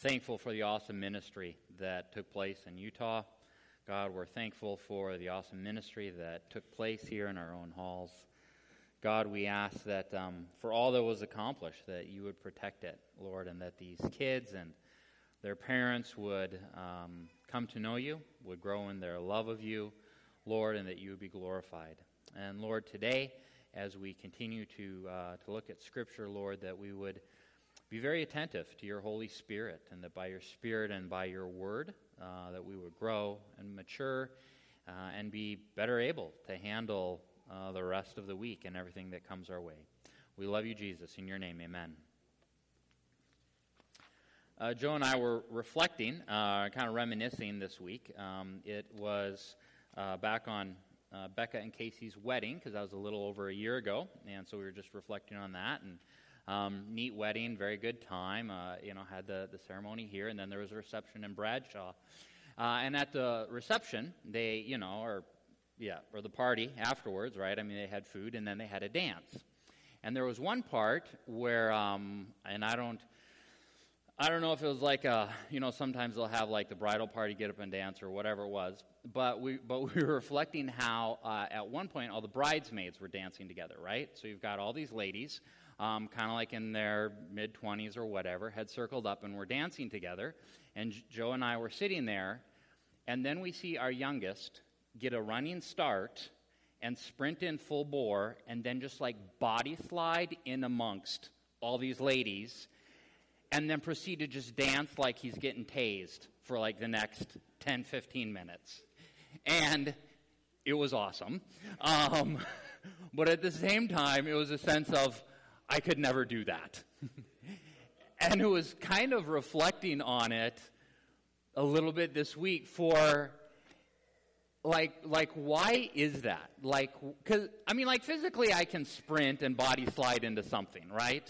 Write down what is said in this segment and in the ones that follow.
thankful for the awesome ministry that took place in Utah. God, we're thankful for the awesome ministry that took place here in our own halls. God, we ask that um, for all that was accomplished, that you would protect it, Lord, and that these kids and their parents would um, come to know you, would grow in their love of you, Lord, and that you would be glorified. And Lord, today, as we continue to, uh, to look at Scripture, Lord, that we would be very attentive to your Holy Spirit, and that by your Spirit and by your Word, uh, that we would grow and mature uh, and be better able to handle uh, the rest of the week and everything that comes our way. We love you, Jesus. In your name, amen. Uh, Joe and I were reflecting, uh, kind of reminiscing this week. Um, it was uh, back on Becca and Casey's wedding, because that was a little over a year ago, and so we were just reflecting on that and um, neat wedding, very good time. Uh, you know, had the, the ceremony here, and then there was a reception in Bradshaw. Uh, and at the reception, they, you know, or yeah, or the party afterwards, right? I mean, they had food, and then they had a dance. And there was one part where, um, and I don't, I don't know if it was like a, you know, sometimes they'll have like the bridal party get up and dance or whatever it was. But we, but we were reflecting how uh, at one point all the bridesmaids were dancing together, right? So you've got all these ladies um, kind of like in their mid 20s or whatever, had circled up and were dancing together. And Joe and I were sitting there, and then we see our youngest get a running start and sprint in full bore, and then just like body slide in amongst all these ladies, and then proceed to just dance like he's getting tased for like the next 10, 15 minutes. And it was awesome. Um, but at the same time, it was a sense of, I could never do that. and it was kind of reflecting on it a little bit this week for like like why is that? Like because i mean like physically i can sprint and body slide into something right?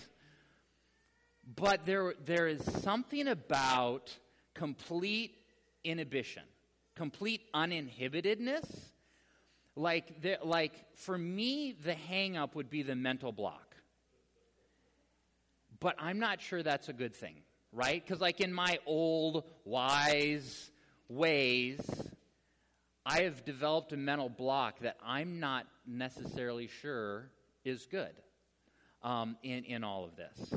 But there there is something about complete inhibition complete uninhibitedness. Like there, like for me the hang up would be the mental block but I'm not sure that's a good thing, right? Because, like, in my old, wise ways, I have developed a mental block that I'm not necessarily sure is good um, in, in all of this.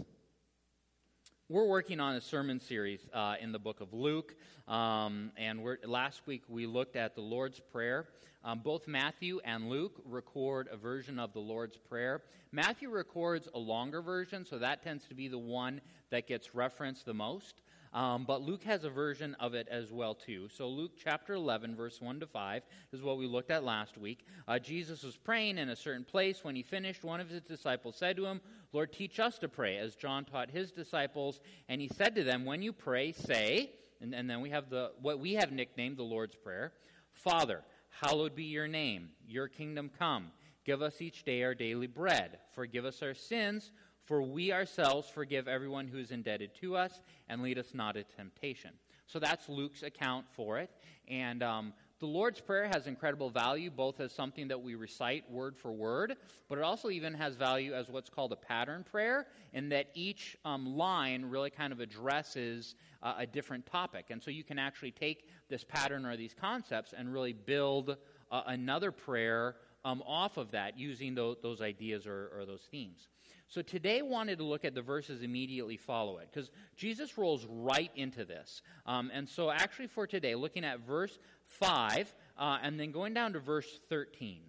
We're working on a sermon series uh, in the book of Luke, um, and last week we looked at the Lord's Prayer. Um, both Matthew and Luke record a version of the Lord's Prayer. Matthew records a longer version, so that tends to be the one that gets referenced the most. Um, but Luke has a version of it as well too. So Luke chapter 11, verse 1 to 5 is what we looked at last week. Uh, Jesus was praying in a certain place. When he finished, one of his disciples said to him, "Lord, teach us to pray, as John taught his disciples." And he said to them, "When you pray, say." And, and then we have the what we have nicknamed the Lord's Prayer. Father, Hallowed be your name, your kingdom come. Give us each day our daily bread. Forgive us our sins, for we ourselves forgive everyone who is indebted to us, and lead us not into temptation. So that's Luke's account for it. And um, the Lord's Prayer has incredible value, both as something that we recite word for word, but it also even has value as what's called a pattern prayer, in that each um, line really kind of addresses uh, a different topic. And so you can actually take this pattern or these concepts and really build uh, another prayer um, off of that using those, those ideas or, or those themes. So today wanted to look at the verses immediately follow it because Jesus rolls right into this. Um, and so actually for today, looking at verse 5 uh, and then going down to verse 13.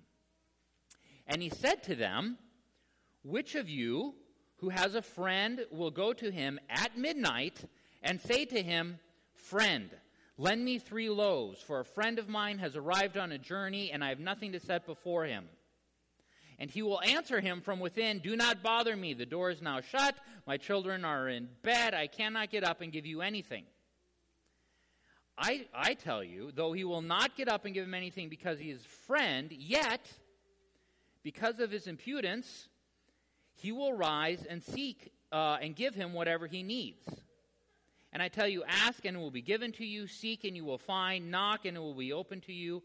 And he said to them, Which of you who has a friend will go to him at midnight and say to him, Friend, lend me three loaves, for a friend of mine has arrived on a journey, and I have nothing to set before him. And he will answer him from within Do not bother me. The door is now shut. My children are in bed. I cannot get up and give you anything. I, I tell you, though he will not get up and give him anything because he is friend, yet, because of his impudence, he will rise and seek uh, and give him whatever he needs. And I tell you, ask and it will be given to you, seek and you will find, knock and it will be open to you.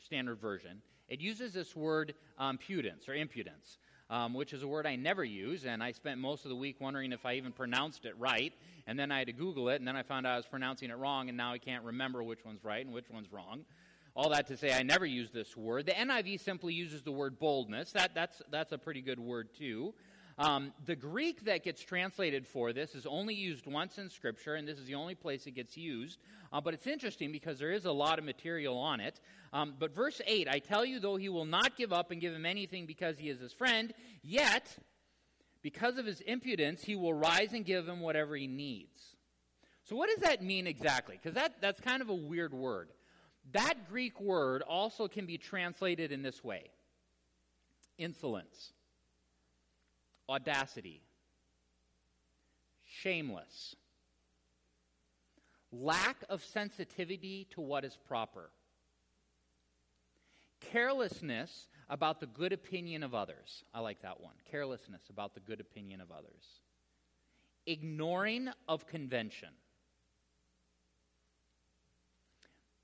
Standard Version, it uses this word um, impudence or impudence, um, which is a word I never use, and I spent most of the week wondering if I even pronounced it right, and then I had to Google it, and then I found out I was pronouncing it wrong, and now I can't remember which one's right and which one's wrong. All that to say, I never use this word. The NIV simply uses the word boldness. That, that's, that's a pretty good word, too. Um, the Greek that gets translated for this is only used once in Scripture, and this is the only place it gets used. Uh, but it's interesting because there is a lot of material on it. Um, but verse 8 I tell you, though he will not give up and give him anything because he is his friend, yet, because of his impudence, he will rise and give him whatever he needs. So, what does that mean exactly? Because that, that's kind of a weird word. That Greek word also can be translated in this way insolence audacity, shameless, lack of sensitivity to what is proper, carelessness about the good opinion of others. I like that one. Carelessness about the good opinion of others, ignoring of convention.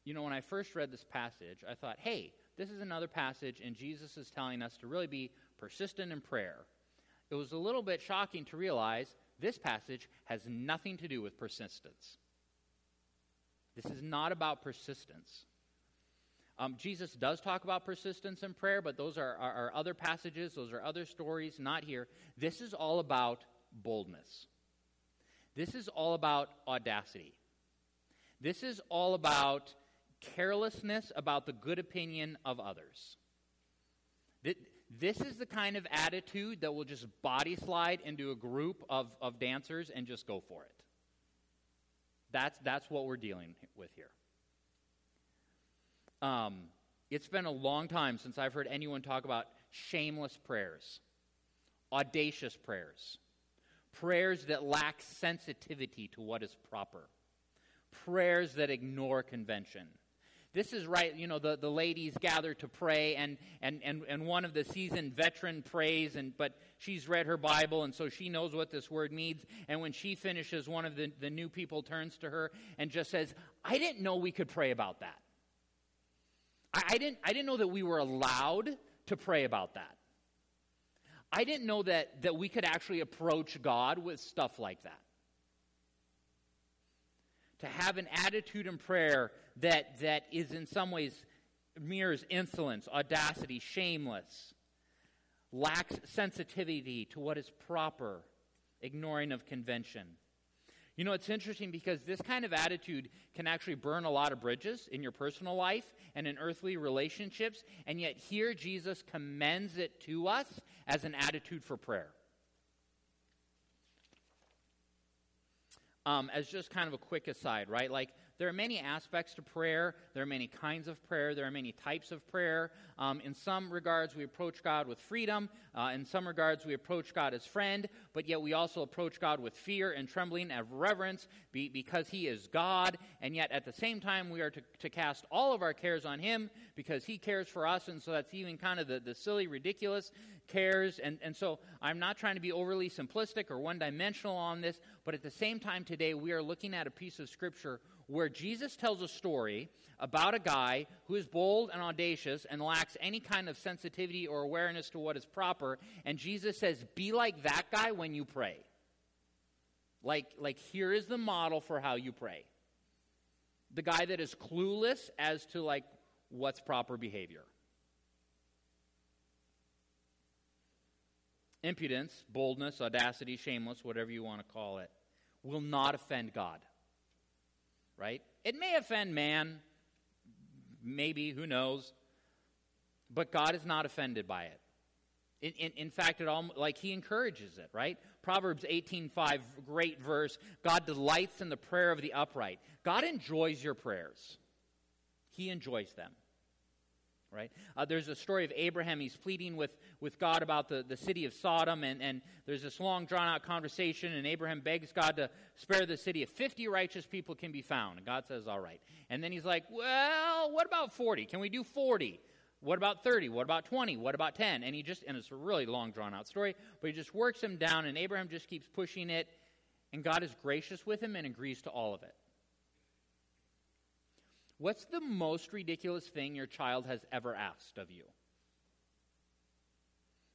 You know, when I first read this passage, I thought, hey, this is another passage, and Jesus is telling us to really be persistent in prayer it was a little bit shocking to realize this passage has nothing to do with persistence. This is not about persistence. Um, Jesus does talk about persistence in prayer, but those are, are, are other passages, those are other stories, not here. This is all about boldness. This is all about audacity. This is all about carelessness about the good opinion of others. This is the kind of attitude that will just body slide into a group of, of dancers and just go for it. That's, that's what we're dealing with here. Um, it's been a long time since I've heard anyone talk about shameless prayers, audacious prayers, prayers that lack sensitivity to what is proper, prayers that ignore convention this is right, you know, the, the ladies gather to pray, and, and, and, and one of the seasoned veteran prays, and, but she's read her Bible, and so she knows what this word means. And when she finishes, one of the, the new people turns to her and just says, I didn't know we could pray about that. I, I didn't, I didn't know that we were allowed to pray about that. I didn't know that, that we could actually approach God with stuff like that. To have an attitude in prayer that, that is in some ways mirrors insolence, audacity, shameless, lacks sensitivity to what is proper, ignoring of convention. You know, it's interesting because this kind of attitude can actually burn a lot of bridges in your personal life and in earthly relationships, and yet here Jesus commends it to us as an attitude for prayer. Um, as just kind of a quick aside, right? Like, there are many aspects to prayer. There are many kinds of prayer. There are many types of prayer. Um, in some regards, we approach God with freedom. Uh, in some regards, we approach God as friend, but yet we also approach God with fear and trembling and reverence be, because He is God. And yet, at the same time, we are to, to cast all of our cares on Him because He cares for us. And so that's even kind of the, the silly, ridiculous cares. And, and so I'm not trying to be overly simplistic or one dimensional on this, but at the same time, today, we are looking at a piece of Scripture where Jesus tells a story about a guy who is bold and audacious and lacks any kind of sensitivity or awareness to what is proper. And Jesus says, Be like that guy when you pray. Like, like here is the model for how you pray. The guy that is clueless as to like what's proper behavior. impudence, boldness, audacity, shameless, whatever you want to call it, will not offend God. Right? It may offend man, maybe, who knows, but God is not offended by it. In, in, in, fact, it all like he encourages it, right? Proverbs 18:5, great verse. God delights in the prayer of the upright. God enjoys your prayers. He enjoys them right? Uh, there's a story of Abraham. He's pleading with, with God about the, the city of Sodom, and, and there's this long, drawn out conversation, and Abraham begs God to spare the city if 50 righteous people can be found. And God says, All right. And then he's like, Well, what about 40? Can we do 40? What about 30? What about 20? What about 10? And he just, and it's a really long, drawn out story, but he just works him down, and Abraham just keeps pushing it, and God is gracious with him and agrees to all of it. What's the most ridiculous thing your child has ever asked of you?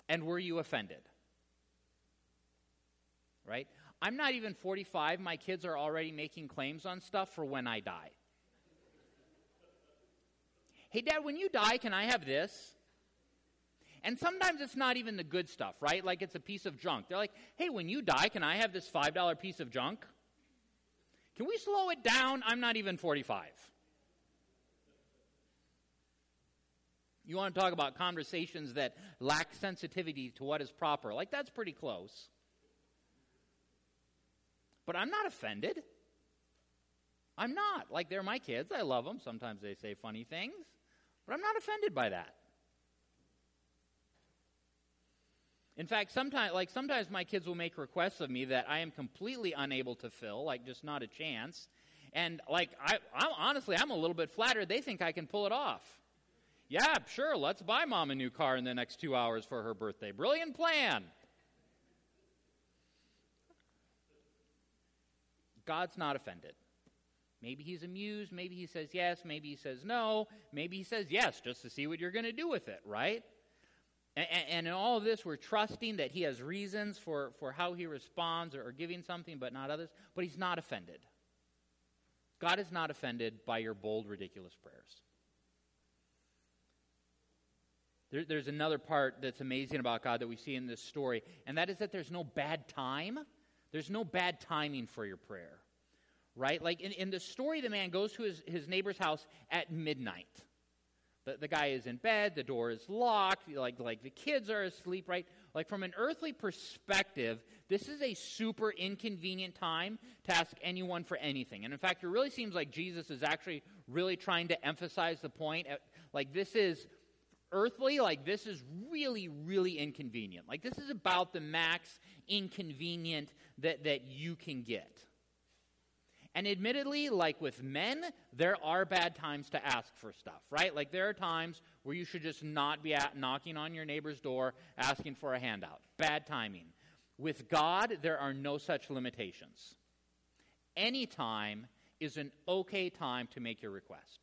And were you offended? Right? I'm not even 45. My kids are already making claims on stuff for when I die. hey, Dad, when you die, can I have this? And sometimes it's not even the good stuff, right? Like it's a piece of junk. They're like, hey, when you die, can I have this $5 piece of junk? Can we slow it down? I'm not even 45. You want to talk about conversations that lack sensitivity to what is proper. Like, that's pretty close. But I'm not offended. I'm not. Like, they're my kids. I love them. Sometimes they say funny things. But I'm not offended by that. In fact, sometimes, like sometimes my kids will make requests of me that I am completely unable to fill, like just not a chance. And like I, I honestly, I'm a little bit flattered. They think I can pull it off. Yeah, sure, let's buy mom a new car in the next two hours for her birthday. Brilliant plan. God's not offended. Maybe he's amused. Maybe he says yes. Maybe he says no. Maybe he says yes just to see what you're going to do with it, right? And, and, in all of this, we're trusting that he has reasons for, for how he responds or, or giving something, but not others. But he's not offended. God is not offended by your bold, ridiculous prayers. There, there's another part that's amazing about God that we see in this story, and that is that there's no bad time. There's no bad timing for your prayer, right? Like in, in the story, the man goes to his, his neighbor's house at midnight. The, the guy is in bed, the door is locked, like, like the kids are asleep, right? Like from an earthly perspective, this is a super inconvenient time to ask anyone for anything. And in fact, it really seems like Jesus is actually really trying to emphasize the point. Like this is earthly, like this is really, really inconvenient. Like this is about the max inconvenient that, that you can get. And admittedly, like with men, there are bad times to ask for stuff, right? Like there are times where you should just not be at knocking on your neighbor's door asking for a handout. Bad timing. With God, there are no such limitations. Any time is an okay time to make your request.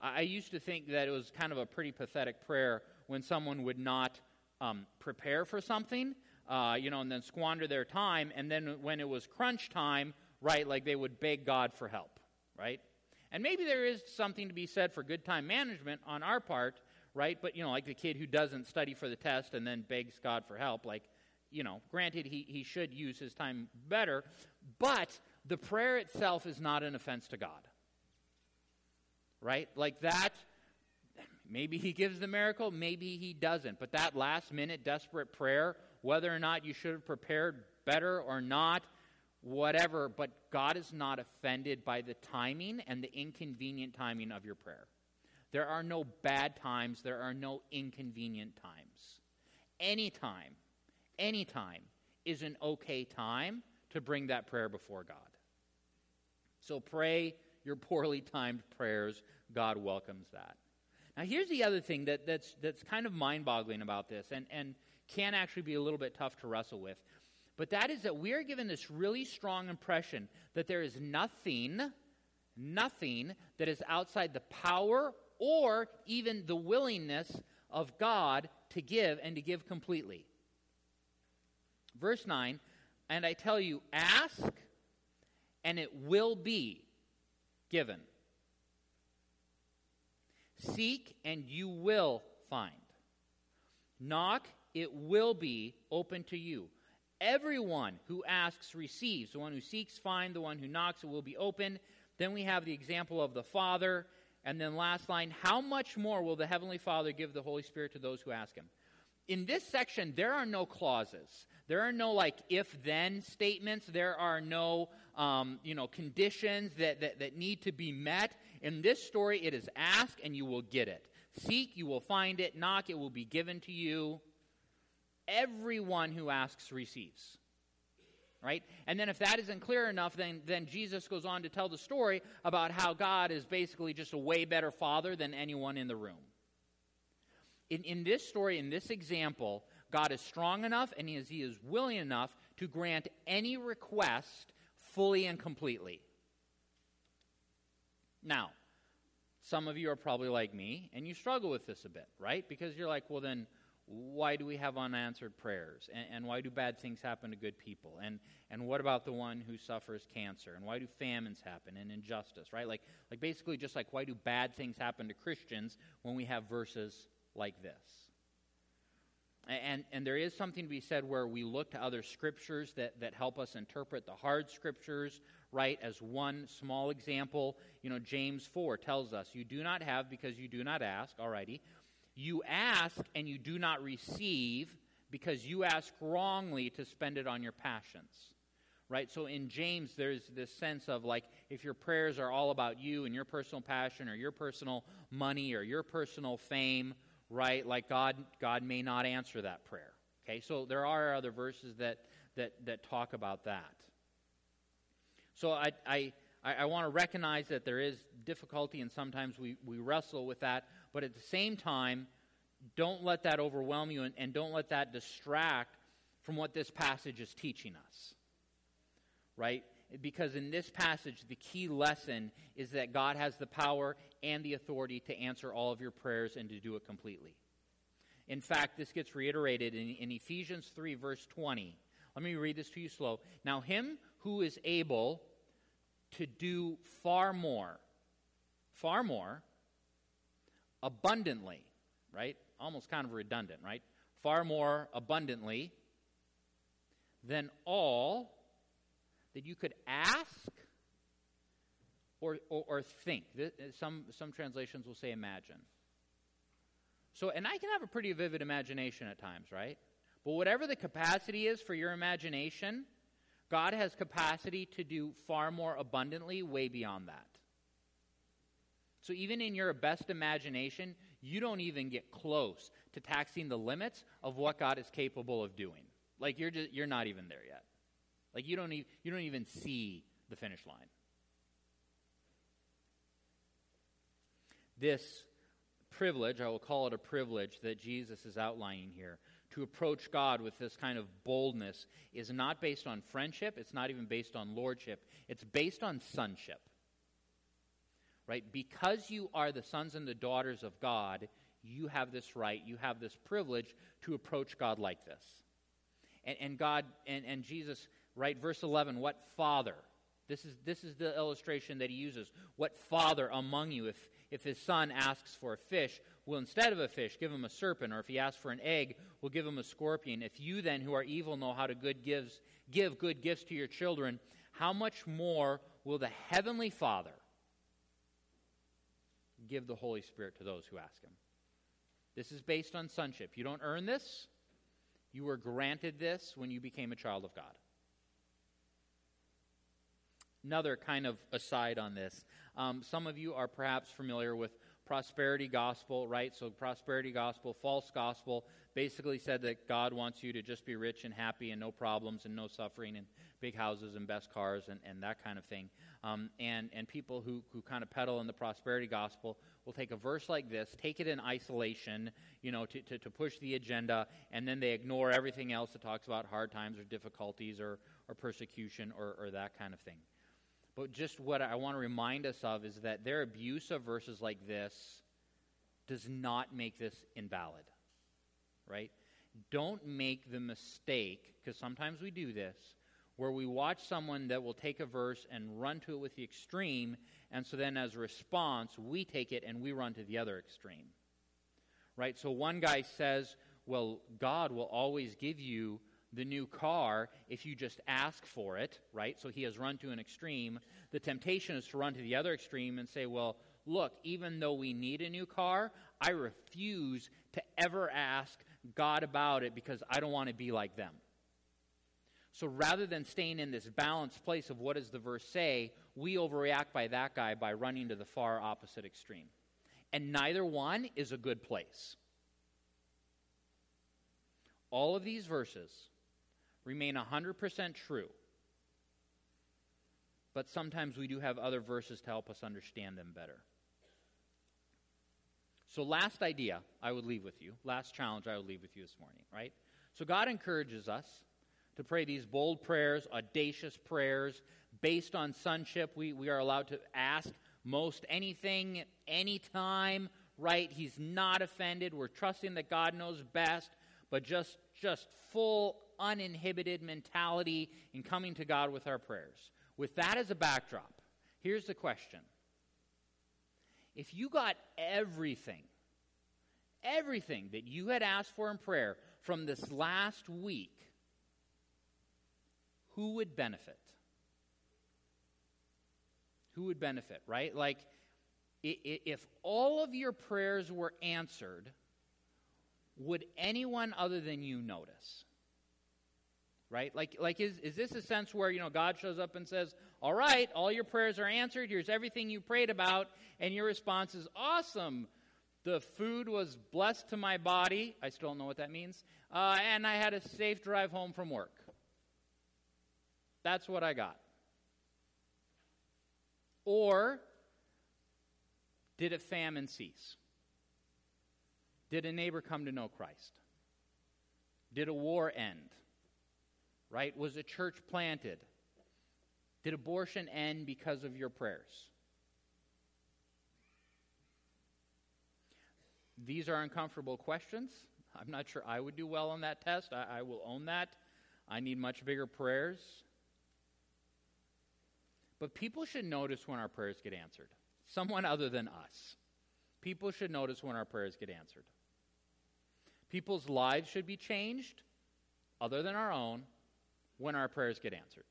I used to think that it was kind of a pretty pathetic prayer when someone would not um, prepare for something, uh, you know, and then squander their time, and then when it was crunch time, right, like they would beg God for help, right? And maybe there is something to be said for good time management on our part, right? But, you know, like the kid who doesn't study for the test and then begs God for help, like, you know, granted, he, he should use his time better, but the prayer itself is not an offense to God right? Like that, maybe he gives the miracle, maybe he doesn't. But that last minute desperate prayer, whether or not you should have prepared better or not, whatever, but God is not offended by the timing and the inconvenient timing of your prayer. There are no bad times, there are no inconvenient times. Any time, any time is an okay time to bring that prayer before God. So pray your poorly timed prayers God welcomes that. Now, here's the other thing that, that's, that's kind of mind boggling about this and, and can actually be a little bit tough to wrestle with. But that is that we are given this really strong impression that there is nothing, nothing that is outside the power or even the willingness of God to give and to give completely. Verse 9, and I tell you, ask, and it will be given. Seek and you will find. Knock, it will be open to you. Everyone who asks receives. The one who seeks finds. The one who knocks it will be open. Then we have the example of the Father. And then last line, how much more will the Heavenly Father give the Holy Spirit to those who ask Him? In this section, there are no clauses. There are no like if then statements. There are no um, you know conditions that, that, that need to be met. In this story, it is ask and you will get it. Seek, you will find it. Knock, it will be given to you. Everyone who asks receives. Right? And then if that isn't clear enough, then, then Jesus goes on to tell the story about how God is basically just a way better father than anyone in the room. In, in this story, in this example, God is strong enough and he is, he is willing enough to grant any request fully and completely. Now, some of you are probably like me, and you struggle with this a bit, right? Because you're like, well, then why do we have unanswered prayers? And, and, why do bad things happen to good people? And, and what about the one who suffers cancer? And why do famines happen and injustice, right? Like, like basically, just like why do bad things happen to Christians when we have verses like this? And, and there is something to be said where we look to other scriptures that, that help us interpret the hard scriptures, right? As one small example, you know, James 4 tells us, You do not have because you do not ask, alrighty. You ask and you do not receive because you ask wrongly to spend it on your passions. Right? So in James, there's this sense of like, if your prayers are all about you and your personal passion or your personal money or your personal fame, right? Like God, God may not answer that prayer. Okay, so there are other verses that, that, that talk about that. So I, I, I want to recognize that there is difficulty and sometimes we, we wrestle with that, but at the same time, don't let that overwhelm you and, and don't let that distract from what this passage is teaching us. Right? Because in this passage, the key lesson is that God has the power and the authority to answer all of your prayers and to do it completely. In fact, this gets reiterated in, in Ephesians 3, verse 20. Let me read this to you slow. Now, him who is able to do far more, far more, abundantly, right? Almost kind of redundant, right? Far more abundantly than all that you could ask or, or, or think. Uh, some, some translations will say imagine. So, and I can have a pretty vivid imagination at times, right? But whatever the capacity is for your imagination, God has capacity to do far more abundantly, way beyond that. So even in your best imagination, you don't even get close to taxing the limits of what God is capable of doing. Like you're just you're not even there yet. Like you don't even, you don't even see the finish line. This privilege, I will call it a privilege that Jesus is outlining here, to approach God with this kind of boldness is not based on friendship, it's not even based on lordship, it's based on sonship right? Because you are the sons and the daughters of God, you have this right, you have this privilege to approach God like this. And, and God, and, and Jesus, right, verse 11, what father? This is, this is the illustration that he uses. What father among you, if, if his son asks for a fish, will instead of a fish give him a serpent, or if he asks for an egg, will give him a scorpion? If you then, who are evil, know how to good gives, give good gifts to your children, how much more will the heavenly Father give the Holy Spirit to those who ask Him. This is based on sonship. You don't earn this, you were granted this when you became a child of God. Another kind of aside on this. Um, some of you are perhaps familiar with prosperity gospel, right? So, prosperity gospel, false gospel, basically said that God wants you to just be rich and happy and no problems and no suffering and big houses and best cars and, and that kind of thing. Um, and, and people who, who kind of peddle in the prosperity gospel will take a verse like this, take it in isolation, you know, to, to, to push the agenda, and then they ignore everything else that talks about hard times or difficulties or, or persecution or, or that kind of thing. But just what I want to remind us of is that their abuse of verses like this does not make this invalid, right? Don't make the mistake, because sometimes we do this, where we watch someone that will take a verse and run to it with the extreme, and so then as a response, we take it and we run to the other extreme. Right? So one guy says, well, God will always give you the new car if you just ask for it, right? So he has run to an extreme. The temptation is to run to the other extreme and say, well, look, even though we need a new car, I refuse to ever ask God about it because I don't want to be like them. So rather than staying in this balanced place of what does the verse say, we overreact by that guy by running to the far opposite extreme. And neither one is a good place. All of these verses remain 100% true. But sometimes we do have other verses to help us understand them better. So, last idea I would leave with you, last challenge I would leave with you this morning, right? So, God encourages us to pray these bold prayers, audacious prayers, based on sonship. We, we are allowed to ask most anything, anytime, right? He's not offended. We're trusting that God knows best, but just, just full, uninhibited mentality in coming to God with our prayers. With that as a backdrop, here's the question if you got everything, everything that you had asked for in prayer from this last week, who would benefit? Who would benefit, right? Like, if all of your prayers were answered, would anyone other than you notice? Right? Like, like is, is this a sense where, you know, God shows up and says, all right, all your prayers are answered. Here's everything you prayed about. And your response is, awesome. The food was blessed to my body. I still don't know what that means. Uh, and I had a safe drive home from work. That's what I got. Or did a famine cease? Did a neighbor come to know Christ? Did a war end? Right? Was a church planted? Did abortion end because of your prayers? These are uncomfortable questions. I'm not sure I would do well on that test. I, I will own that. I need much bigger prayers. But people should notice when our prayers get answered. Someone other than us. People should notice when our prayers get answered. People's lives should be changed, other than our own, when our prayers get answered.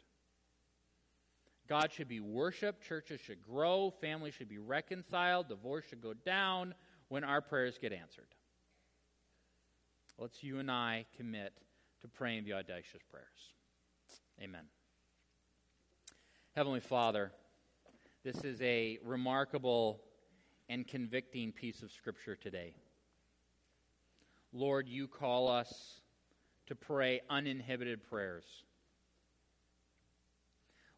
God should be worshiped, churches should grow, families should be reconciled, divorce should go down when our prayers get answered. Let's you and I commit to praying the audacious prayers. Amen. Heavenly Father, this is a remarkable and convicting piece of Scripture today. Lord, you call us to pray uninhibited prayers.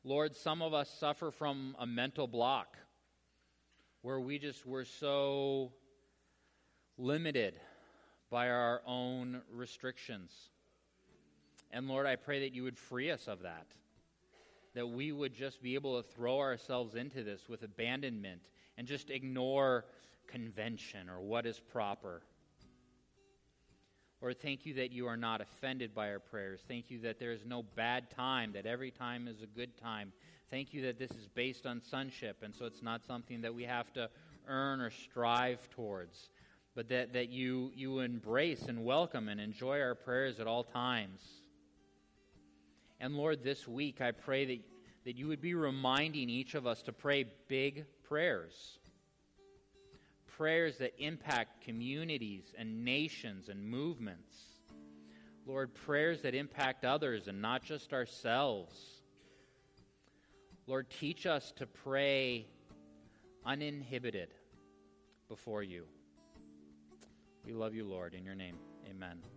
Lord, some of us suffer from a mental block where we just were so limited by our own restrictions. And Lord, I pray that you would free us of that. That we would just be able to throw ourselves into this with abandonment and just ignore convention or what is proper. Lord, thank you that you are not offended by our prayers. Thank you that there is no bad time, that every time is a good time. Thank you that this is based on sonship, and so it's not something that we have to earn or strive towards, but that, that you, you embrace and welcome and enjoy our prayers at all times. And Lord, this week I pray that, that you would be reminding each of us to pray big prayers prayers that impact communities and nations and movements. Lord, prayers that impact others and not just ourselves. Lord, teach us to pray uninhibited before you. We love you, Lord. In your name, amen.